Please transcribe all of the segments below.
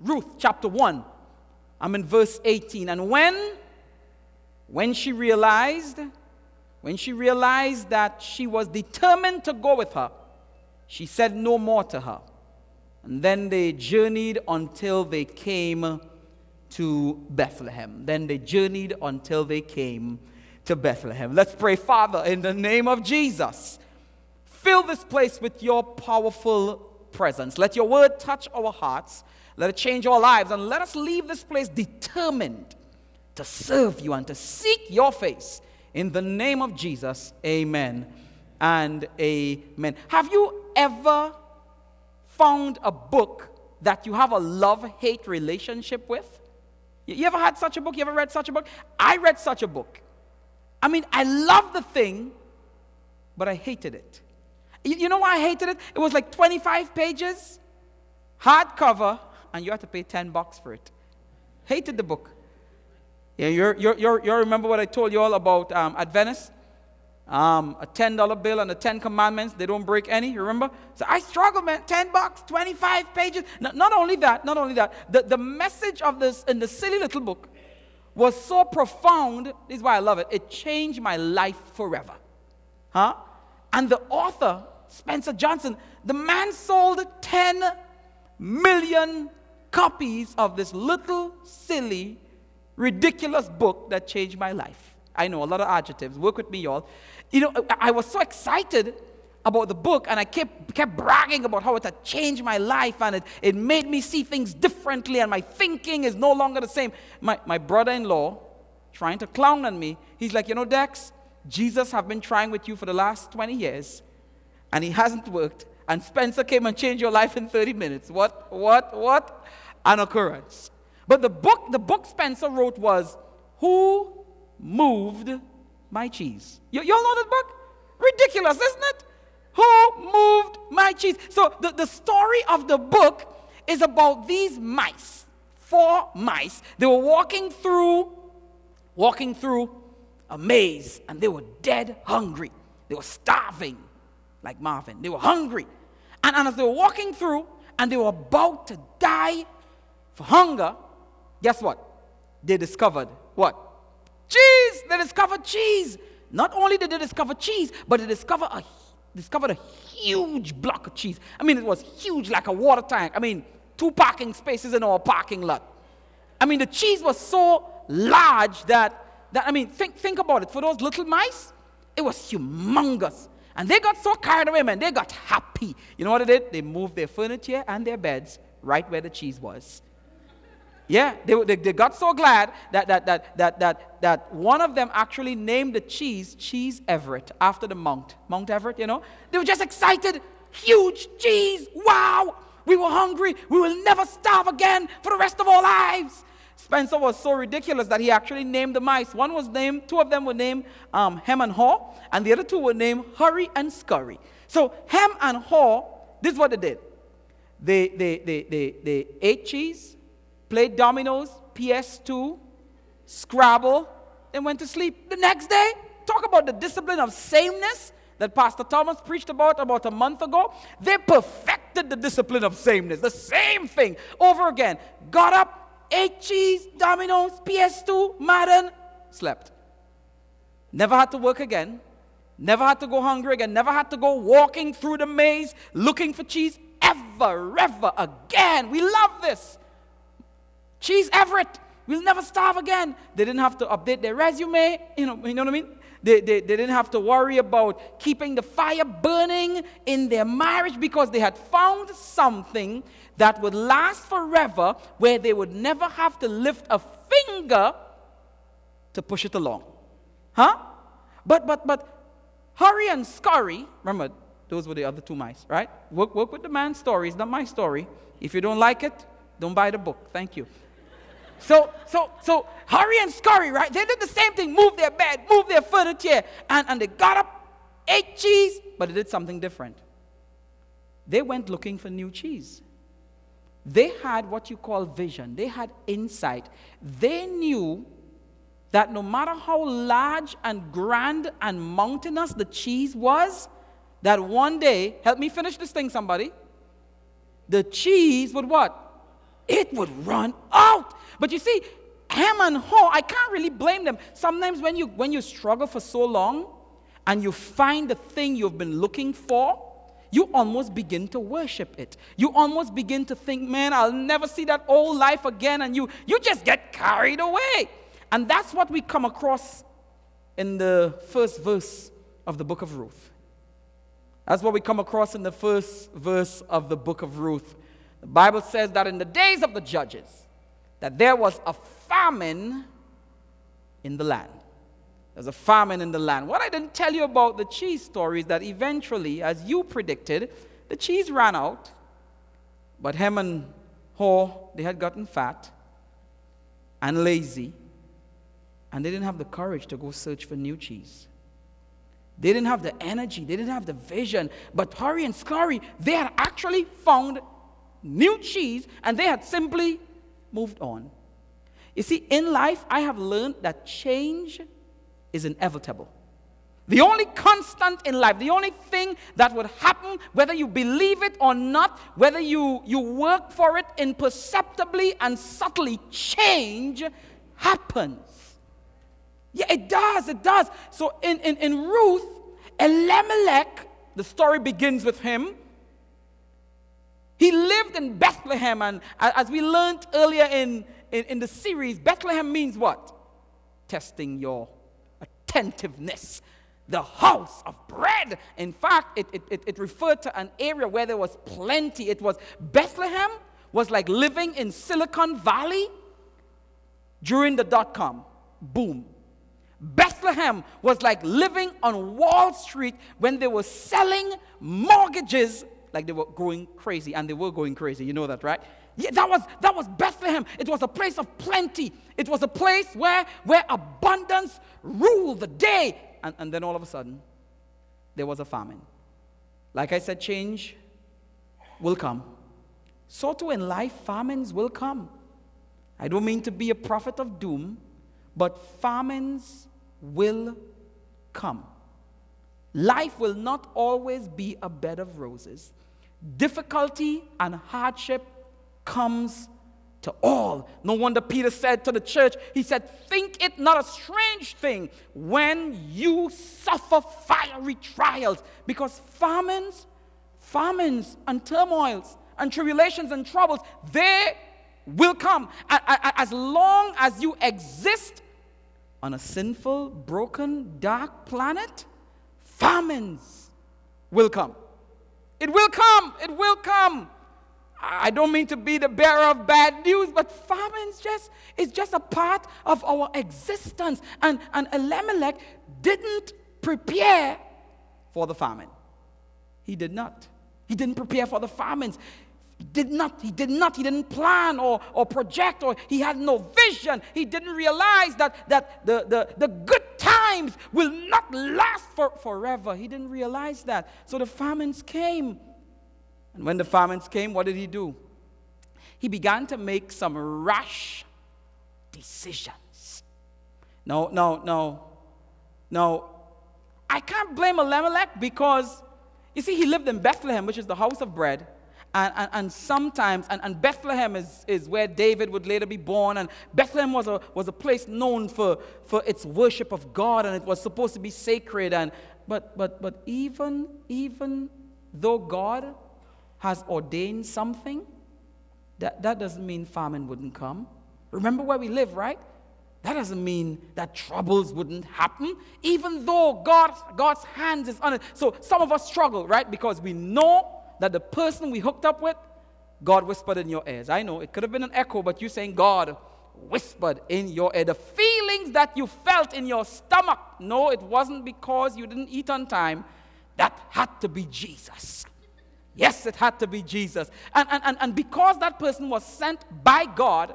Ruth chapter 1. I'm in verse 18. And when when she realized when she realized that she was determined to go with her, she said no more to her. And then they journeyed until they came to Bethlehem. Then they journeyed until they came to Bethlehem. Let's pray, Father, in the name of Jesus. Fill this place with your powerful presence. Let your word touch our hearts. Let it change our lives. And let us leave this place determined to serve you and to seek your face. In the name of Jesus, amen and amen. Have you ever found a book that you have a love hate relationship with? You ever had such a book? You ever read such a book? I read such a book. I mean, I loved the thing, but I hated it. You know why I hated it? It was like 25 pages, hardcover, and you had to pay 10 bucks for it. Hated the book. Yeah, you you you remember what I told you all about um, Venice? Um, a $10 bill and the 10 commandments, they don't break any, you remember? So I struggled, man. 10 bucks, 25 pages. Not, not only that, not only that, the, the message of this in the silly little book was so profound. This is why I love it. It changed my life forever. Huh? And the author, Spencer Johnson, the man sold 10 million copies of this little, silly, ridiculous book that changed my life. I know a lot of adjectives. Work with me, y'all. You know, I was so excited about the book and I kept, kept bragging about how it had changed my life and it, it made me see things differently and my thinking is no longer the same. My, my brother in law, trying to clown on me, he's like, You know, Dex, Jesus have been trying with you for the last 20 years and he hasn't worked. And Spencer came and changed your life in 30 minutes. What, what, what? An occurrence. But the book, the book Spencer wrote was Who Moved My Cheese? Y- y'all know that book? Ridiculous, isn't it? Who moved my cheese? So the, the story of the book is about these mice, four mice. They were walking through, walking through a maze, and they were dead hungry. They were starving, like Marvin. They were hungry. And, and as they were walking through, and they were about to die for hunger, guess what? They discovered what? Cheese! They discovered cheese. Not only did they discover cheese, but they discovered a discovered a huge block of cheese. I mean, it was huge like a water tank. I mean, two parking spaces in our parking lot. I mean, the cheese was so large that, that I mean, think, think about it. For those little mice, it was humongous. And they got so carried away, man, they got happy. You know what they did? They moved their furniture and their beds right where the cheese was. Yeah, they, they, they, got so glad that, that, that, that, that, that one of them actually named the cheese Cheese Everett after the Mount, Mount Everett, you know. They were just excited. Huge cheese. Wow. We were hungry. We will never starve again for the rest of our lives. Spencer was so ridiculous that he actually named the mice. One was named, two of them were named um, Hem and Haw, and the other two were named Hurry and Scurry. So Hem and Haw, this is what they did. They, they, they, they, they ate cheese, played dominoes, PS2, Scrabble, and went to sleep. The next day, talk about the discipline of sameness that Pastor Thomas preached about about a month ago. They perfected the discipline of sameness, the same thing over again. Got up, ate cheese, dominoes, PS2, Madden, slept. Never had to work again. Never had to go hungry again. Never had to go walking through the maze looking for cheese ever, ever again. We love this. Cheese Everett. We'll never starve again. They didn't have to update their resume. You know, you know what I mean? They, they, they didn't have to worry about keeping the fire burning in their marriage because they had found something that would last forever where they would never have to lift a finger to push it along. Huh? But, but, but, Hurry and Scurry, remember, those were the other two mice, right? Work, work with the man's story, it's not my story. If you don't like it, don't buy the book. Thank you. So, so, so hurry and scurry, right? They did the same thing, move their bed, move their furniture, and, and they got up, ate cheese, but they did something different. They went looking for new cheese. They had what you call vision, they had insight. They knew that no matter how large and grand and mountainous the cheese was, that one day, help me finish this thing, somebody, the cheese would what? It would run out. But you see, Ham and Haw, I can't really blame them. Sometimes when you when you struggle for so long and you find the thing you've been looking for, you almost begin to worship it. You almost begin to think, man, I'll never see that old life again, and you you just get carried away. And that's what we come across in the first verse of the book of Ruth. That's what we come across in the first verse of the book of Ruth. The Bible says that in the days of the judges, that there was a famine in the land. There's a famine in the land. What I didn't tell you about the cheese story is that eventually, as you predicted, the cheese ran out. But Ham and Haw, they had gotten fat and lazy, and they didn't have the courage to go search for new cheese. They didn't have the energy, they didn't have the vision. But Hurry and Scurry, they had actually found new cheese and they had simply moved on. You see, in life, I have learned that change is inevitable. The only constant in life, the only thing that would happen, whether you believe it or not, whether you, you work for it imperceptibly and subtly, change happens. Yeah, it does, it does. So in, in, in Ruth, Elimelech, the story begins with him. He lived in Bethlehem, and as we learned earlier in, in, in the series, Bethlehem means what? Testing your attentiveness. The house of bread. In fact, it, it, it referred to an area where there was plenty. It was Bethlehem was like living in Silicon Valley during the dot com boom. Bethlehem was like living on Wall Street when they were selling mortgages like they were going crazy, and they were going crazy. You know that, right? Yeah, that was that was Bethlehem. It was a place of plenty. It was a place where where abundance ruled the day. And, and then all of a sudden, there was a famine. Like I said, change will come. So too in life, famines will come. I don't mean to be a prophet of doom, but famines will come. Life will not always be a bed of roses. Difficulty and hardship comes to all. No wonder Peter said to the church, he said, Think it not a strange thing when you suffer fiery trials, because famines, famines and turmoils and tribulations and troubles, they will come. As long as you exist on a sinful, broken, dark planet, famines will come. It will come. It will come. I don't mean to be the bearer of bad news, but famines just is just a part of our existence. And, and Elimelech didn't prepare for the famine. He did not. He didn't prepare for the famines did not, he did not, he didn't plan or, or project or he had no vision. He didn't realize that, that the, the, the good times will not last for, forever. He didn't realize that. So the famines came. And when the famines came, what did he do? He began to make some rash decisions. No, no, no, no. I can't blame Elimelech because, you see, he lived in Bethlehem, which is the house of bread. And, and, and, sometimes, and, and Bethlehem is, is where David would later be born. And Bethlehem was a, was a place known for, for its worship of God, and it was supposed to be sacred. And, but, but, but even, even though God has ordained something, that, that doesn't mean famine wouldn't come. Remember where we live, right? That doesn't mean that troubles wouldn't happen, even though God, God's hands is on it. So some of us struggle, right? Because we know that the person we hooked up with, God whispered in your ears. I know it could have been an echo, but you saying God whispered in your ear. The feelings that you felt in your stomach, no, it wasn't because you didn't eat on time. That had to be Jesus. Yes, it had to be Jesus. And, and, and, and because that person was sent by God,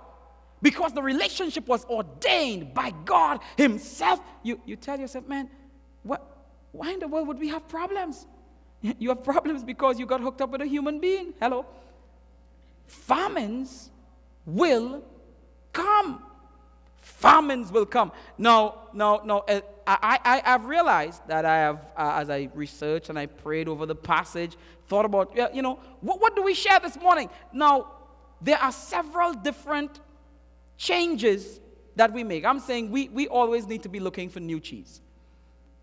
because the relationship was ordained by God Himself, you, you tell yourself, man, what, why in the world would we have problems? You have problems because you got hooked up with a human being. Hello. Famines will come. Famines will come. No, no, no. Uh, I, I, I've realized that I have, uh, as I researched and I prayed over the passage, thought about, you know, what, what do we share this morning? Now, there are several different changes that we make. I'm saying we, we always need to be looking for new cheese.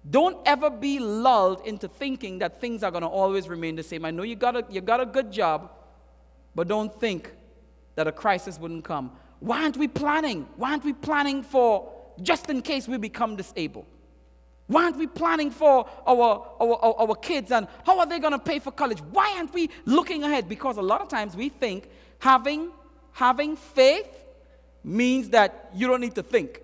Don't ever be lulled into thinking that things are going to always remain the same. I know you got, a, you got a good job, but don't think that a crisis wouldn't come. Why aren't we planning? Why aren't we planning for just in case we become disabled? Why aren't we planning for our, our, our, our kids and how are they going to pay for college? Why aren't we looking ahead? Because a lot of times we think having, having faith means that you don't need to think.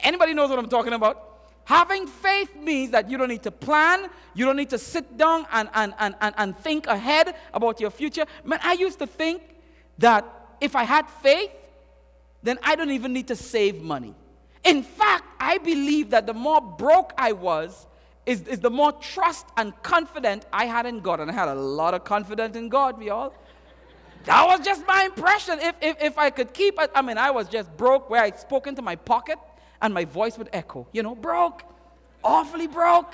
Anybody knows what I'm talking about? Having faith means that you don't need to plan, you don't need to sit down and, and, and, and, and think ahead about your future. Man, I used to think that if I had faith, then I don't even need to save money. In fact, I believe that the more broke I was, is, is the more trust and confidence I had in God. And I had a lot of confidence in God, we all. That was just my impression. If, if, if I could keep it, I mean, I was just broke where I spoke into my pocket and my voice would echo. You know, broke, awfully broke.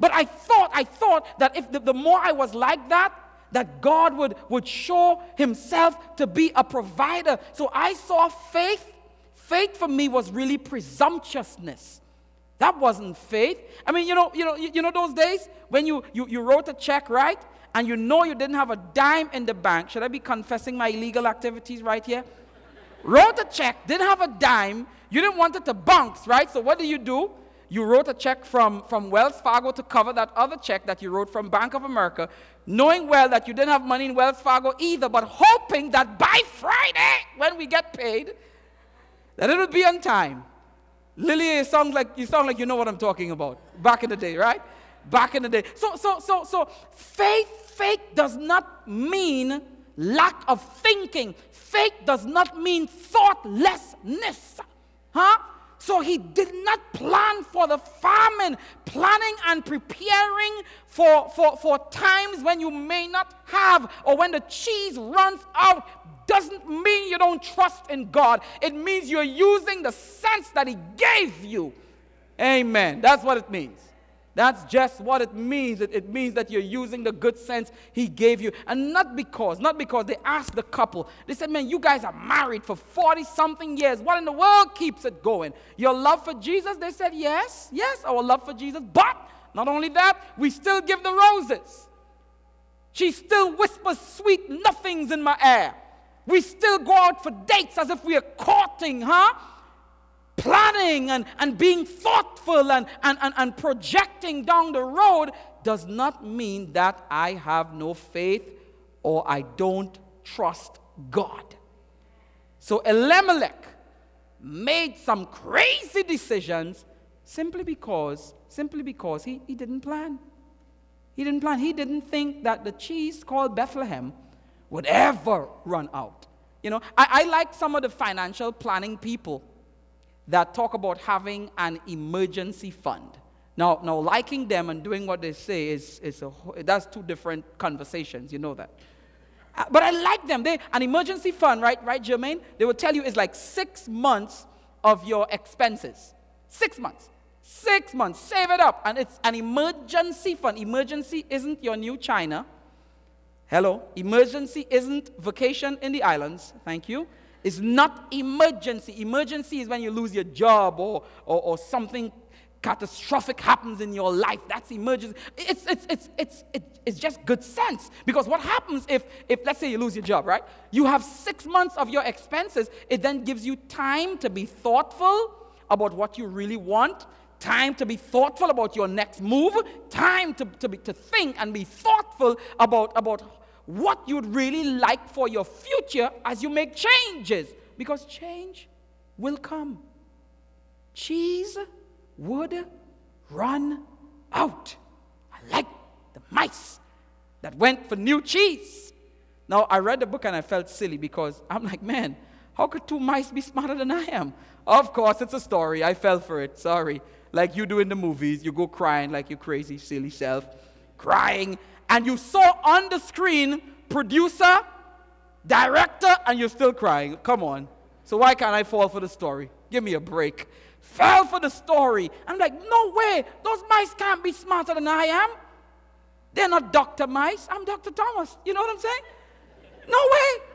But I thought, I thought that if the, the more I was like that, that God would, would show himself to be a provider. So I saw faith. Faith for me was really presumptuousness. That wasn't faith. I mean, you know, you know, you know those days when you, you, you wrote a check, right? And you know you didn't have a dime in the bank. Should I be confessing my illegal activities right here? wrote a check, didn't have a dime, you didn't want it to bounce, right? So what do you do? You wrote a check from, from Wells Fargo to cover that other check that you wrote from Bank of America, knowing well that you didn't have money in Wells Fargo either, but hoping that by Friday, when we get paid, that it would be on time. Lily, you sound like you sound like you know what I'm talking about. Back in the day, right? Back in the day. So so so so faith faith does not mean lack of thinking. Faith does not mean thoughtlessness. Huh? So he did not plan for the famine, planning and preparing for, for, for times when you may not have or when the cheese runs out doesn't mean you don't trust in God. It means you're using the sense that he gave you. Amen. That's what it means. That's just what it means. It, it, means that you're using the good sense he gave you. And not because, not because they asked the couple, they said, Man, you guys are married for 40 something years. What in the world keeps it going? Your love for Jesus? They said, Yes, yes, our love for Jesus. But not only that, we still give the roses. She still whispers sweet nothings in my ear. We still go out for dates as if we are courting, huh? Planning and, and being thoughtful and, and, and, and projecting down the road does not mean that I have no faith or I don't trust God. So Elimelech made some crazy decisions simply because, simply because he, he didn't plan. He didn't plan. He didn't think that the cheese called Bethlehem would ever run out. You know, I, I like some of the financial planning people that talk about having an emergency fund. Now, now liking them and doing what they say is, is a, that's two different conversations, you know that. Uh, but I like them. They, an emergency fund, right, right, Jermaine? They will tell you it's like six months of your expenses. Six months. Six months. Save it up. And it's an emergency fund. Emergency isn't your new China. Hello. Emergency isn't vacation in the islands. Thank you. It's not emergency. Emergency is when you lose your job or, or, or something catastrophic happens in your life. That's emergency. It's, it's, it's, it's, it's just good sense. Because what happens if, if, let's say, you lose your job, right? You have six months of your expenses. It then gives you time to be thoughtful about what you really want, time to be thoughtful about your next move, time to, to, be, to think and be thoughtful about, about what you'd really like for your future as you make changes because change will come. Cheese would run out. I like the mice that went for new cheese. Now, I read the book and I felt silly because I'm like, man, how could two mice be smarter than I am? Of course, it's a story. I fell for it. Sorry. Like you do in the movies, you go crying like your crazy, silly self, crying and you saw on the screen producer, director, and you're still crying. Come on. So why can't I fall for the story? Give me a break. Fell for the story. I'm like, no way. Those mice can't be smarter than I am. They're not Dr. Mice. I'm Dr. Thomas. You know what I'm saying? No way.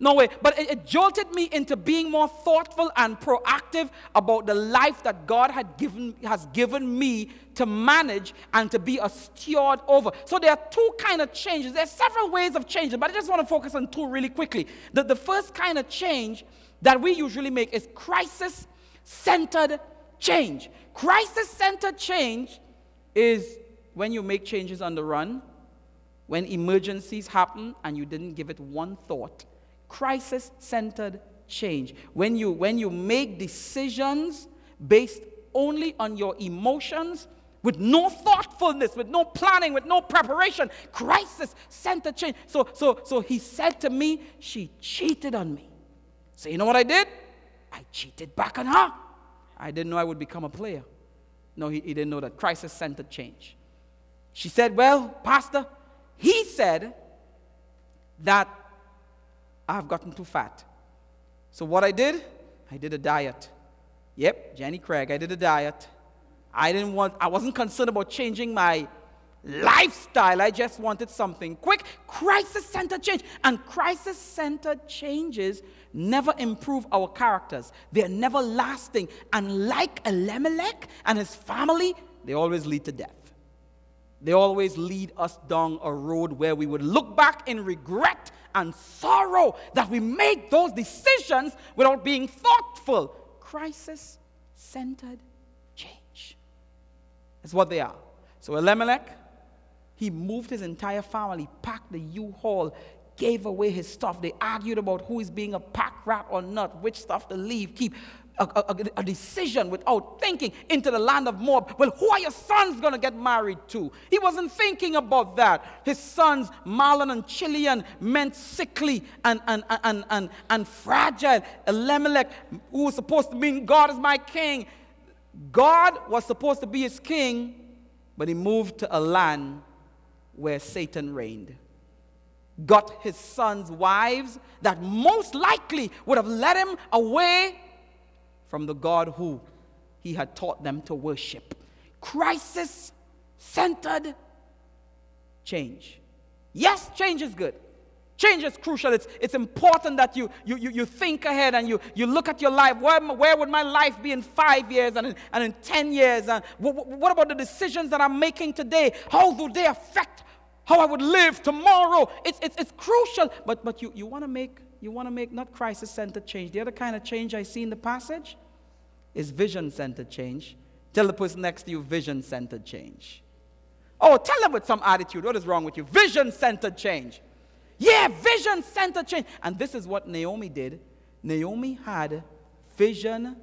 No way. But it, it, jolted me into being more thoughtful and proactive about the life that God had given, has given me to manage and to be a steward over. So there are two kind of changes. There are several ways of changing, but I just want to focus on two really quickly. The, the first kind of change that we usually make is crisis centered change. Crisis centered change is when you make changes on the run, when emergencies happen and you didn't give it one thought crisis centered change. When you, when you make decisions based only on your emotions, with no thoughtfulness, with no planning, with no preparation, crisis centered change. So, so, so he said to me, She cheated on me. So, you know what I did? I cheated back on her. I didn't know I would become a player. No, he, he didn't know that. Crisis centered change. She said, Well, Pastor, he said that I've gotten too fat. So what I did, I did a diet. Yep, Jenny Craig, I did a diet. I didn't want, I wasn't concerned about changing my lifestyle. I just wanted something quick. Crisis centered change. And crisis centered changes never improve our characters, they're never lasting. And like Elimelech and his family, they always lead to death. They always lead us down a road where we would look back in regret and sorrow that we make those decisions without being thoughtful. Crisis centered change. That's what they are. So Elimelech, he moved his entire family, packed the U Haul, gave away his stuff. They argued about who is being a pack rat or not, which stuff to leave, keep a, a, a, decision without thinking into the land of Moab. Well, who are your sons going to get married to? He wasn't thinking about that. His sons, Mahlon and Chilion, meant sickly and, and, and, and, and fragile. Elimelech, who was supposed to mean God is my king, God was supposed to be his king, but he moved to a land where Satan reigned. Got his sons' wives that most likely would have led him away from the God who he had taught them to worship. Crisis centered change. Yes, change is good. Change is crucial. It's, it's important that you, you, you, you think ahead and you, you look at your life. Where, where would my life be in five years and in, and in 10 years? And what, what about the decisions that I'm making today? How do they affect how I would live tomorrow? It's, it's, it's crucial. But, but you, you want to make, you want to make not crisis centered change. The other kind of change I see in the passage is vision centered change. Tell the person next to you, vision centered change. Oh, tell them with some attitude, what is wrong with you? Vision centered change. Yeah, vision centered change. And this is what Naomi did. Naomi had vision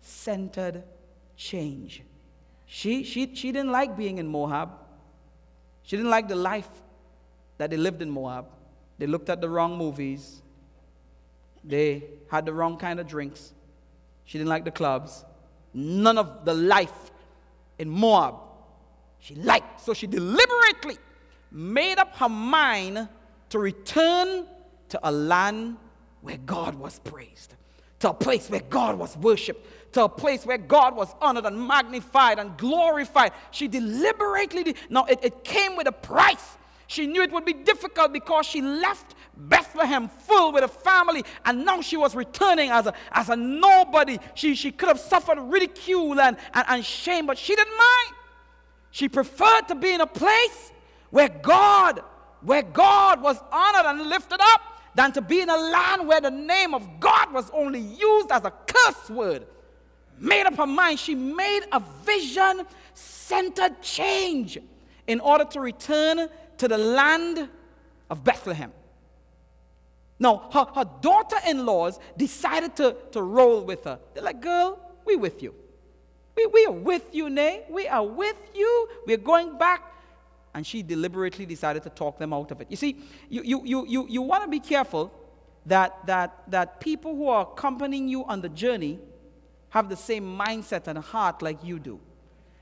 centered change. She, she, she didn't like being in Moab. She didn't like the life that they lived in Moab. They looked at the wrong movies. They had the wrong kind of drinks. She didn't like the clubs. None of the life in Moab she liked. So she deliberately made up her mind to return to a land where God was praised, to a place where God was worshiped, to a place where God was honored and magnified and glorified. She deliberately did. Now, it, it came with a price. She knew it would be difficult because she left Bethlehem full with a family, and now she was returning as a, as a nobody. She, she could have suffered ridicule and, and, and shame, but she didn't mind. She preferred to be in a place where God, where God was honored and lifted up, than to be in a land where the name of God was only used as a curse word. Made up her mind, she made a vision centered change in order to return to the land of Bethlehem. Now, her, her daughter in laws decided to, to roll with her. They're like, girl, we with you. We, we are with you, Nay. We are with you. We're going back. And she deliberately decided to talk them out of it. You see, you, you, you, you, you want to be careful that, that, that people who are accompanying you on the journey have the same mindset and heart like you do.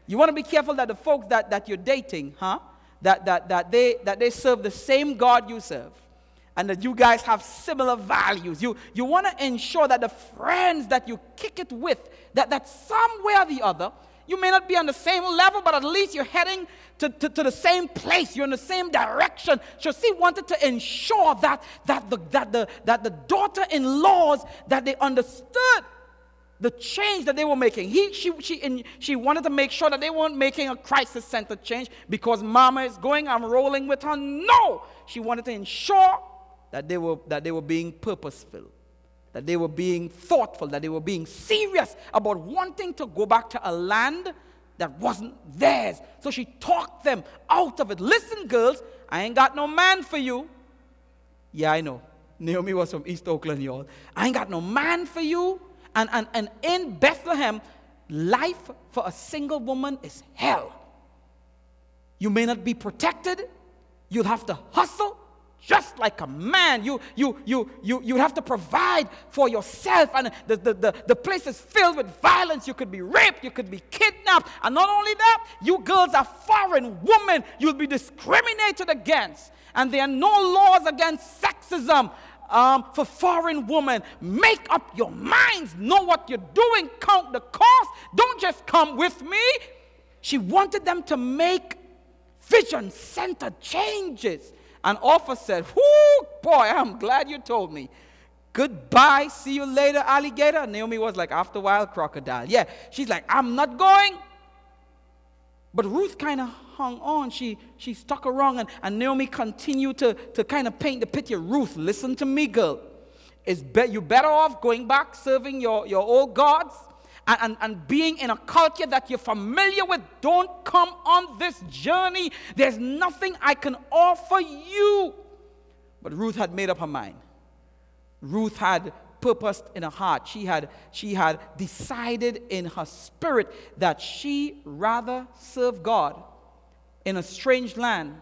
You want to be careful that the folks that, that you're dating, huh? That, that, that, they, that they serve the same God you serve and that you guys have similar values. You, you want to ensure that the friends that you kick it with, that, that somewhere or the other, You may not be on the same level, but at least you're heading to, to, to the same place. You're in the same direction. So she wanted to ensure that, that the, that the, that the daughter-in-laws, that they understood the change that they were making. He, she, she, and she wanted to make sure that they weren't making a crisis-centered change because mama is going, I'm rolling with her. No! She wanted to ensure that they were, that they were being purposeful that they were being thoughtful, that they were being serious about wanting to go back to a land that wasn't theirs. So she talked them out of it. Listen, girls, I ain't got no man for you. Yeah, I know. Naomi was from East Oakland, y'all. I ain't got no man for you. And, and, and in Bethlehem, life for a single woman is hell. You may not be protected, you'll have to hustle, just like a man. You, you, you, you, you have to provide for yourself. And the, the, the, the place is filled with violence. You could be raped, you could be kidnapped. And not only that, you girls are foreign women. You'll be discriminated against. And there are no laws against sexism. Um, for foreign women, make up your minds, know what you're doing, count the cost. Don't just come with me. She wanted them to make vision centered changes. And Orpah said, Whoo, boy, I'm glad you told me. Goodbye, see you later, alligator. Naomi was like, after a while, crocodile. Yeah, she's like, I'm not going. But Ruth kind of hung on. She, she stuck around, and, and Naomi continued to, to kind of paint the picture. Ruth, listen to me, girl. Is be, you better off going back serving your, your old gods and, and, and being in a culture that you're familiar with. Don't come on this journey. There's nothing I can offer you. But Ruth had made up her mind. Ruth had purposed in her heart. She had, she had decided in her spirit that she rather serve God in a strange land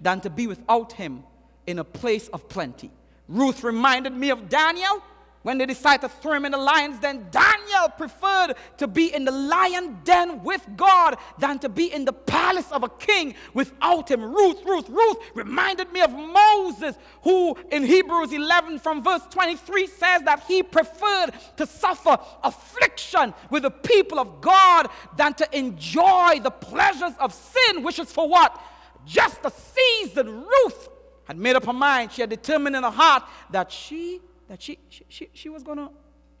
than to be without him in a place of plenty. Ruth reminded me of Daniel when they decided to throw him in the lions then Daniel preferred to be in the lion den with God than to be in the palace of a king without him. Ruth, Ruth, Ruth reminded me of Moses, who in Hebrews 11 from verse 23 says that he preferred to suffer affliction with the people of God than to enjoy the pleasures of sin, which is for what? Just a season. Ruth had made up her mind. She had determined in her heart that she that she, she, she, she was gonna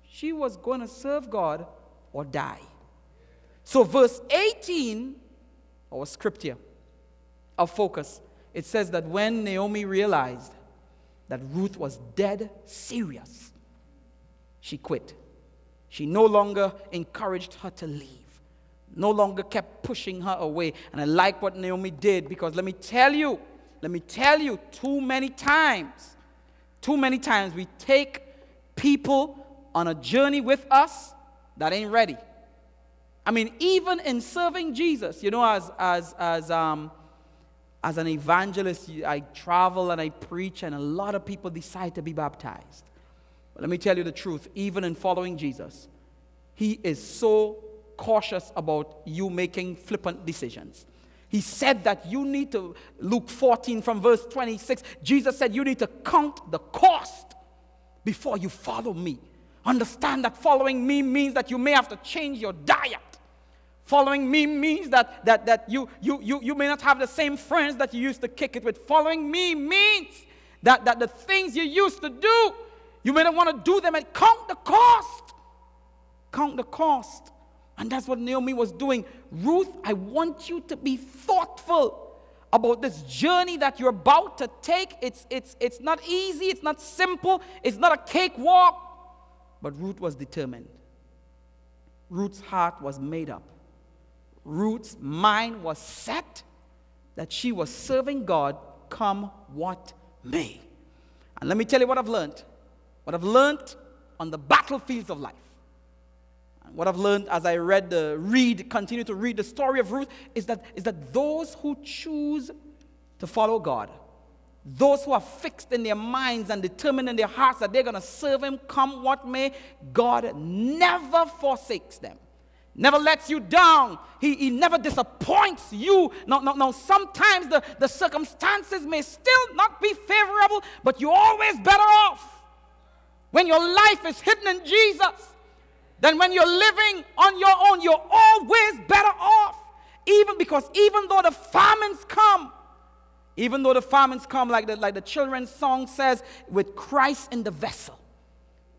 she was gonna serve God or die. So verse 18, our scripture, our focus, it says that when Naomi realized that Ruth was dead serious, she quit. She no longer encouraged her to leave, no longer kept pushing her away. And I like what Naomi did because let me tell you, let me tell you, too many times too many times we take people on a journey with us that ain't ready. I mean, even in serving Jesus, you know, as, as, as, um, as an evangelist, I travel and I preach, and a lot of people decide to be baptized. But let me tell you the truth even in following Jesus, He is so cautious about you making flippant decisions. He said that you need to, Luke 14 from verse 26, Jesus said you need to count the cost before you follow me. Understand that following me means that you may have to change your diet. Following me means that, that, that you, you, you, you may not have the same friends that you used to kick it with. Following me means that, that the things you used to do, you may not want to do them and count the cost. Count the cost. And that's what Naomi was doing. Ruth, I want you to be thoughtful about this journey that you're about to take. It's, it's, it's not easy, it's not simple, it's not a cakewalk. But Ruth was determined. Ruth's heart was made up. Ruth's mind was set that she was serving God come what may. And let me tell you what I've learned. What I've learned on the battlefields of life what I've learned as I read the read, continue to read the story of Ruth, is that, is that those who choose to follow God, those who are fixed in their minds and determined in their hearts that they're going to serve Him come what may, God never forsakes them. Never lets you down. He, he never disappoints you. Now, now, now, sometimes the, the circumstances may still not be favorable, but you're always better off when your life is hidden in Jesus then when you're living on your own, you're always better off. Even because even though the famines come, even though the famines come, like the, like the children's song says, with Christ in the vessel,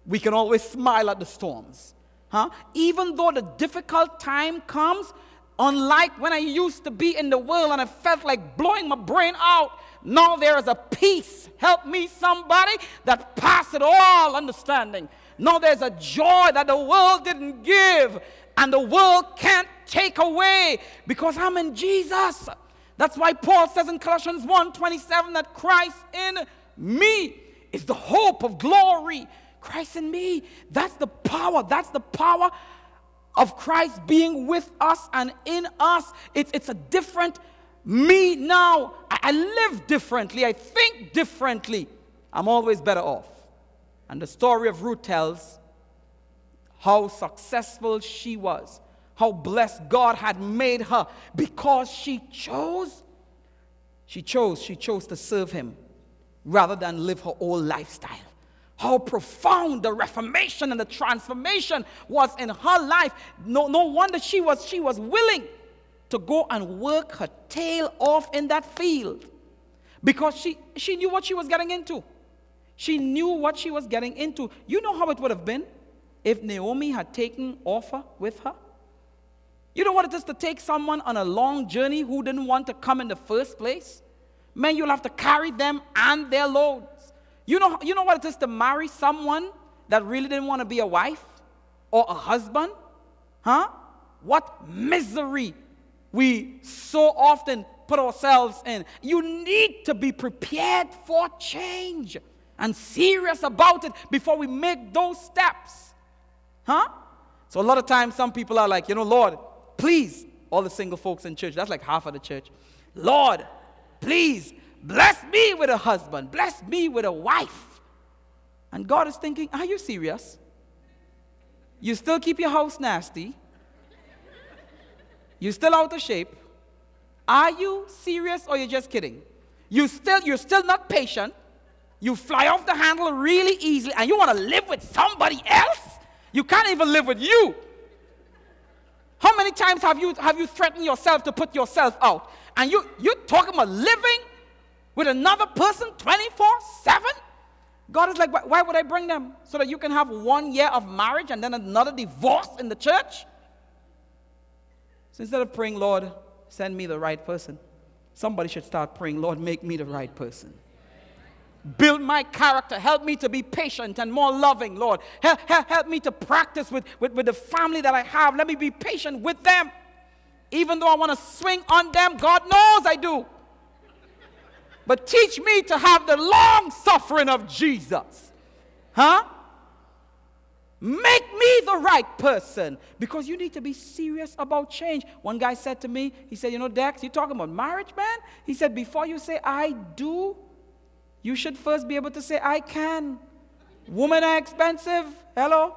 we can always smile at the storms. Huh? Even though the difficult time comes, unlike when I used to be in the world and I felt like blowing my brain out, now there is a peace. Help me, somebody, that passeth all understanding. Now there's a joy that the world didn't give and the world can't take away because I'm in Jesus. That's why Paul says in Colossians 1:27 that Christ in me is the hope of glory. Christ in me, that's the power. That's the power of Christ being with us and in us. It's, it's a different me now. I, I live differently. I think differently. I'm always better off. And the story of Ruth tells how successful she was, how blessed God had made her because she chose. She chose, she chose to serve Him rather than live her old lifestyle. How profound the reformation and the transformation was in her life. No, no wonder she was, she was willing to go and work her tail off in that field because she, she knew what she was getting into. She knew what she was getting into. You know how it would have been if Naomi had taken Orpah with her? You know what it is to take someone on a long journey who didn't want to come in the first place? Man, you'll have to carry them and their loads. You know, you know what it is to marry someone that really didn't want to be a wife or a husband? Huh? What misery we so often put ourselves in. You need to be prepared for change and serious about it before we make those steps. Huh? So a lot of times some people are like, you know, Lord, please, all the single folks in church, that's like half of the church. Lord, please bless me with a husband, bless me with a wife. And God is thinking, are you serious? You still keep your house nasty. You still out of shape. Are you serious or you're just kidding? You still you're still not patient. You fly off the handle really easily and you want to live with somebody else? You can't even live with you. How many times have you, have you threatened yourself to put yourself out? And you, you're talking about living with another person 24 7? God is like, why would I bring them? So that you can have one year of marriage and then another divorce in the church? So instead of praying, Lord, send me the right person, somebody should start praying, Lord, make me the right person. Build my character. Help me to be patient and more loving, Lord. Help, help, help me to practice with, with, with the family that I have. Let me be patient with them. Even though I want to swing on them, God knows I do. But teach me to have the long suffering of Jesus. Huh? Make me the right person because you need to be serious about change. One guy said to me, he said, You know, Dex, you talking about marriage, man? He said, Before you say I do, you should first be able to say, I can. Women are expensive. Hello?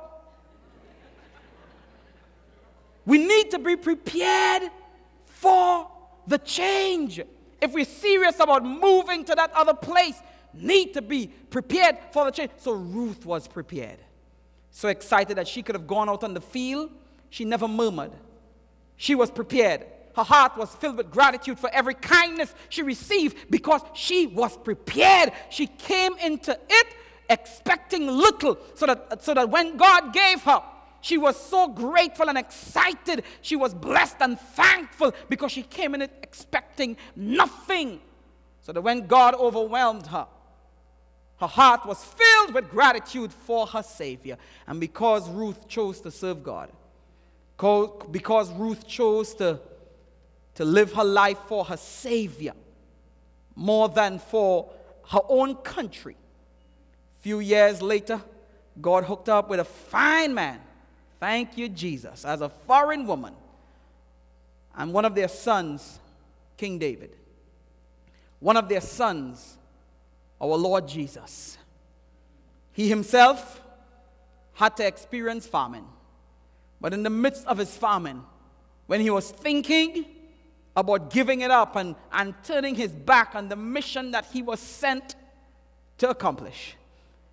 We need to be prepared for the change. If we're serious about moving to that other place, need to be prepared for the change. So Ruth was prepared. So excited that she could have gone out on the field, she never murmured. She was prepared. Her heart was filled with gratitude for every kindness she received because she was prepared. She came into it expecting little so that, so that when God gave her, she was so grateful and excited. She was blessed and thankful because she came in it expecting nothing. So that when God overwhelmed her, her heart was filled with gratitude for her Savior. And because Ruth chose to serve God, because Ruth chose to to live her life for her Savior more than for her own country. A few years later, God hooked up with a fine man. Thank you, Jesus, as a foreign woman. And one of their sons, King David. One of their sons, our Lord Jesus. He himself had to experience famine. But in the midst of his famine, when he was thinking about giving it up and, and turning his back on the mission that he was sent to accomplish.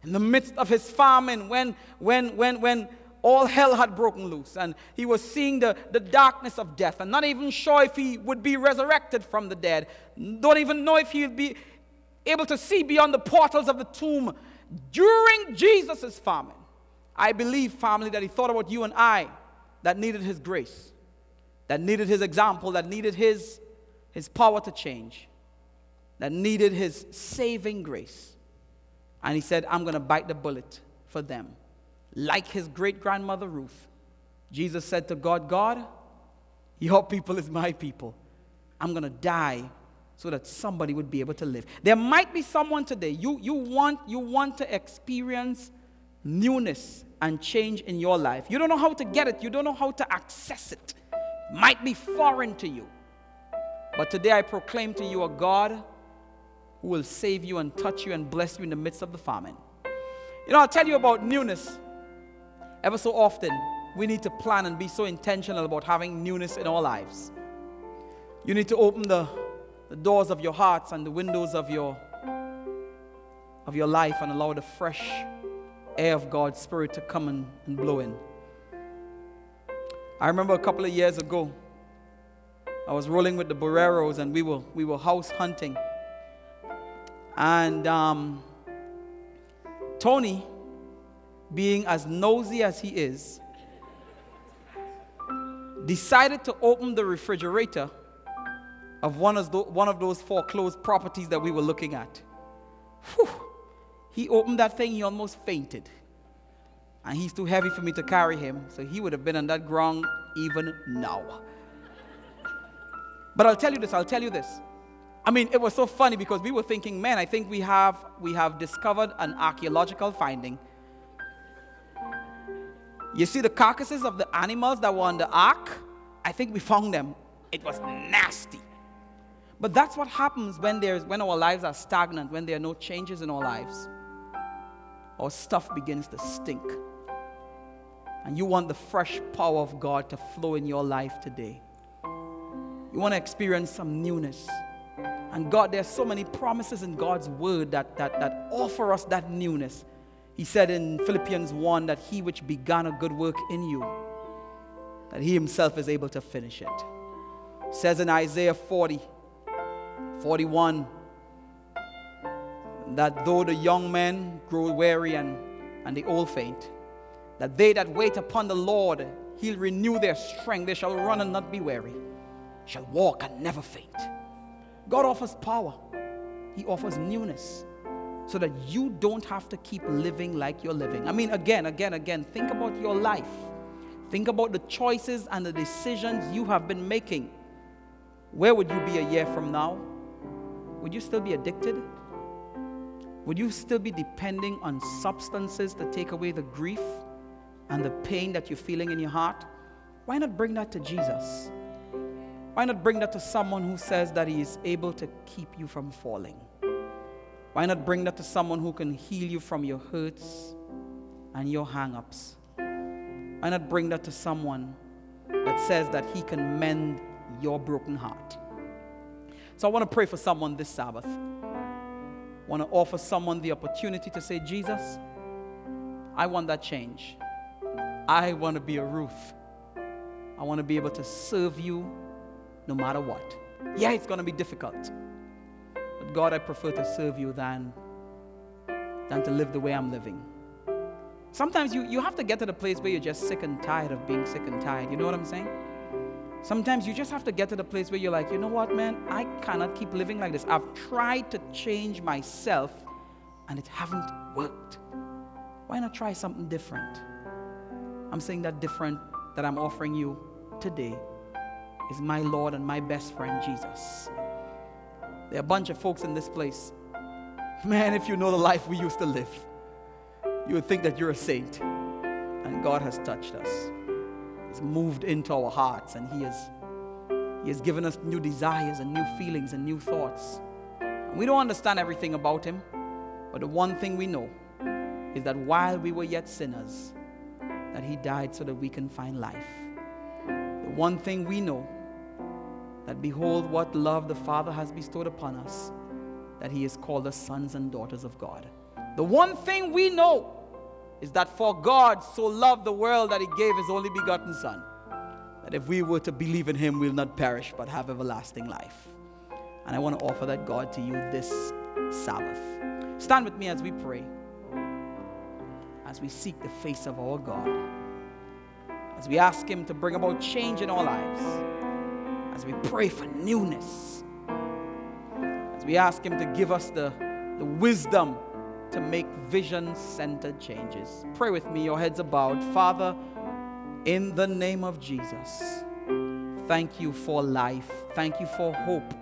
In the midst of his famine, when, when, when, when all hell had broken loose and he was seeing the, the darkness of death and not even sure if he would be resurrected from the dead. Don't even know if he would be able to see beyond the portals of the tomb during Jesus' famine. I believe, family, that he thought about you and I that needed his grace, that needed his example, that needed his, his power to change, that needed his saving grace. And he said, I'm going to bite the bullet for them. Like his great grandmother Ruth, Jesus said to God, God, your people is my people. I'm going to die so that somebody would be able to live. There might be someone today, you, you, want, you want to experience newness and change in your life. You don't know how to get it, you don't know how to access it. Might be foreign to you. But today I proclaim to you a God who will save you and touch you and bless you in the midst of the famine. You know, I'll tell you about newness. Ever so often, we need to plan and be so intentional about having newness in our lives. You need to open the, the doors of your hearts and the windows of your, of your life and allow the fresh air of God's Spirit to come and, and blow in. I remember a couple of years ago, I was rolling with the Boreros and we were, we were house hunting. And um, Tony, being as nosy as he is, decided to open the refrigerator of one of, those, one of those foreclosed properties that we were looking at. Whew. He opened that thing, he almost fainted. And he's too heavy for me to carry him, so he would have been on that ground even now. But I'll tell you this, I'll tell you this. I mean, it was so funny because we were thinking, man, I think we have we have discovered an archaeological finding. You see the carcasses of the animals that were on the ark? I think we found them. It was nasty. But that's what happens when there's when our lives are stagnant, when there are no changes in our lives our stuff begins to stink. And you want the fresh power of God to flow in your life today. You want to experience some newness. And God, there's so many promises in God's word that, that, that offer us that newness. He said in Philippians 1 that he which began a good work in you, that he himself is able to finish it. it says in Isaiah 40, 41, that though the young men grow weary and, and the old faint, that they that wait upon the Lord, he'll renew their strength. They shall run and not be weary, shall walk and never faint. God offers power, He offers newness so that you don't have to keep living like you're living. I mean, again, again, again, think about your life. Think about the choices and the decisions you have been making. Where would you be a year from now? Would you still be addicted? Would you still be depending on substances to take away the grief and the pain that you're feeling in your heart? Why not bring that to Jesus? Why not bring that to someone who says that he is able to keep you from falling? Why not bring that to someone who can heal you from your hurts and your hang ups? Why not bring that to someone that says that he can mend your broken heart? So I want to pray for someone this Sabbath I want to offer someone the opportunity to say, Jesus, I want that change. I want to be a Ruth. I want to be able to serve you no matter what. Yeah, it's going to be difficult. But God, I prefer to serve you than, than to live the way I'm living. Sometimes you, you have to get to the place where you're just sick and tired of being sick and tired. You know what I'm saying? Sometimes you just have to get to the place where you're like, you know what, man, I cannot keep living like this. I've tried to change myself and it haven't worked. Why not try something different? I'm saying that different that I'm offering you today is my Lord and my best friend, Jesus. There are a bunch of folks in this place. Man, if you know the life we used to live, you would think that you're a saint. And God has touched us. He's moved into our hearts and He has, he has given us new desires and new feelings and new thoughts. And we don't understand everything about Him, but the one thing we know is that while we were yet sinners, that He died so that we can find life. The one thing we know that behold what love the Father has bestowed upon us, that He has called us sons and daughters of God. The one thing we know is that for God so loved the world that he gave his only begotten Son, that if we were to believe in him, we'll not perish but have everlasting life. And I want to offer that God to you this Sabbath. Stand with me as we pray, as we seek the face of our God, as we ask him to bring about change in our lives, as we pray for newness, as we ask him to give us the, the wisdom to make vision centered changes. Pray with me, your heads are bowed. Father, in the name of Jesus, thank you for life. Thank you for hope.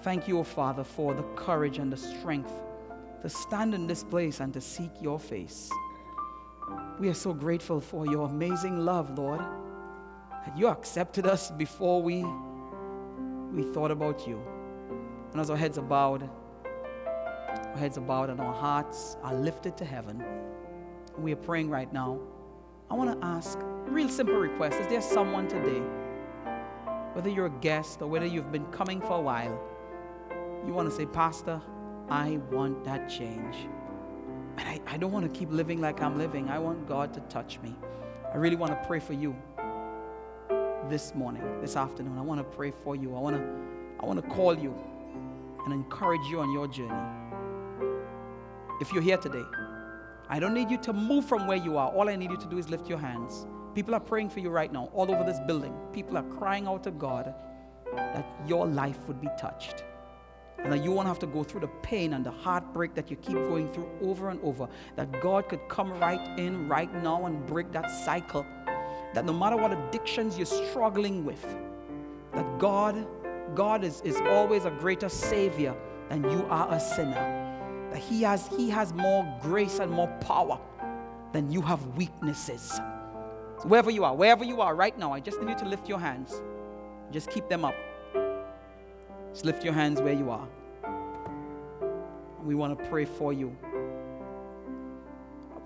Thank you, O Father, for the courage and the strength to stand in this place and to seek your face. We are so grateful for your amazing love, Lord, that you accepted us before we, we thought about you. And as our heads are bowed, our heads are bowed and our hearts are lifted to heaven. We are praying right now. I want to ask real simple request. Is there someone today, whether you're a guest or whether you've been coming for a while, you want to say, Pastor, I want that change. And I, I don't want to keep living like I'm living. I want God to touch me. I really want to pray for you this morning, this afternoon. I want to pray for you. I want to, I want to call you and encourage you on your journey if you're here today, I don't need you to move from where you are. All I need you to do is lift your hands. People are praying for you right now, all over this building. People are crying out to God that your life would be touched. And that you won't have to go through the pain and the heartbreak that you keep going through over and over. That God could come right in right now and break that cycle. That no matter what addictions you're struggling with, that God, God is, is always a greater Savior than you are a sinner that he has, he has more grace and more power than you have weaknesses. So wherever you are, wherever you are right now, I just need you to lift your hands. Just keep them up. Just lift your hands where you are. We want to pray for you.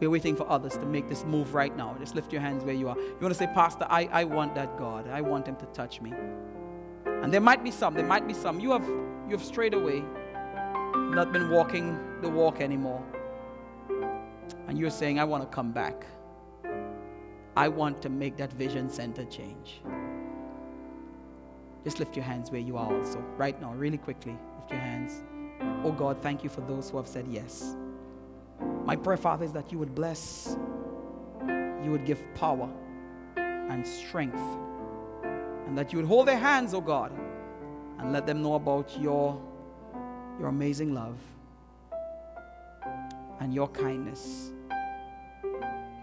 We're waiting for others to make this move right now. Just lift your hands where you are. You want to say, Pastor, I, I want that God. I want him to touch me. And there might be some, there might be some. You have you have strayed away not been walking the walk anymore, and you're saying, I want to come back, I want to make that vision center change. Just lift your hands where you are also, right now, really quickly. Lift your hands. Oh God, thank you for those who have said yes. My prayer, Father, is that you would bless, you would give power and strength, and that you would hold their hands, oh God, and let them know about your your amazing love and your kindness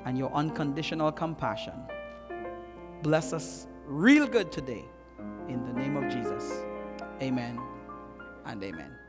and your unconditional compassion. Bless us real good today. In the name of Jesus. Amen and amen.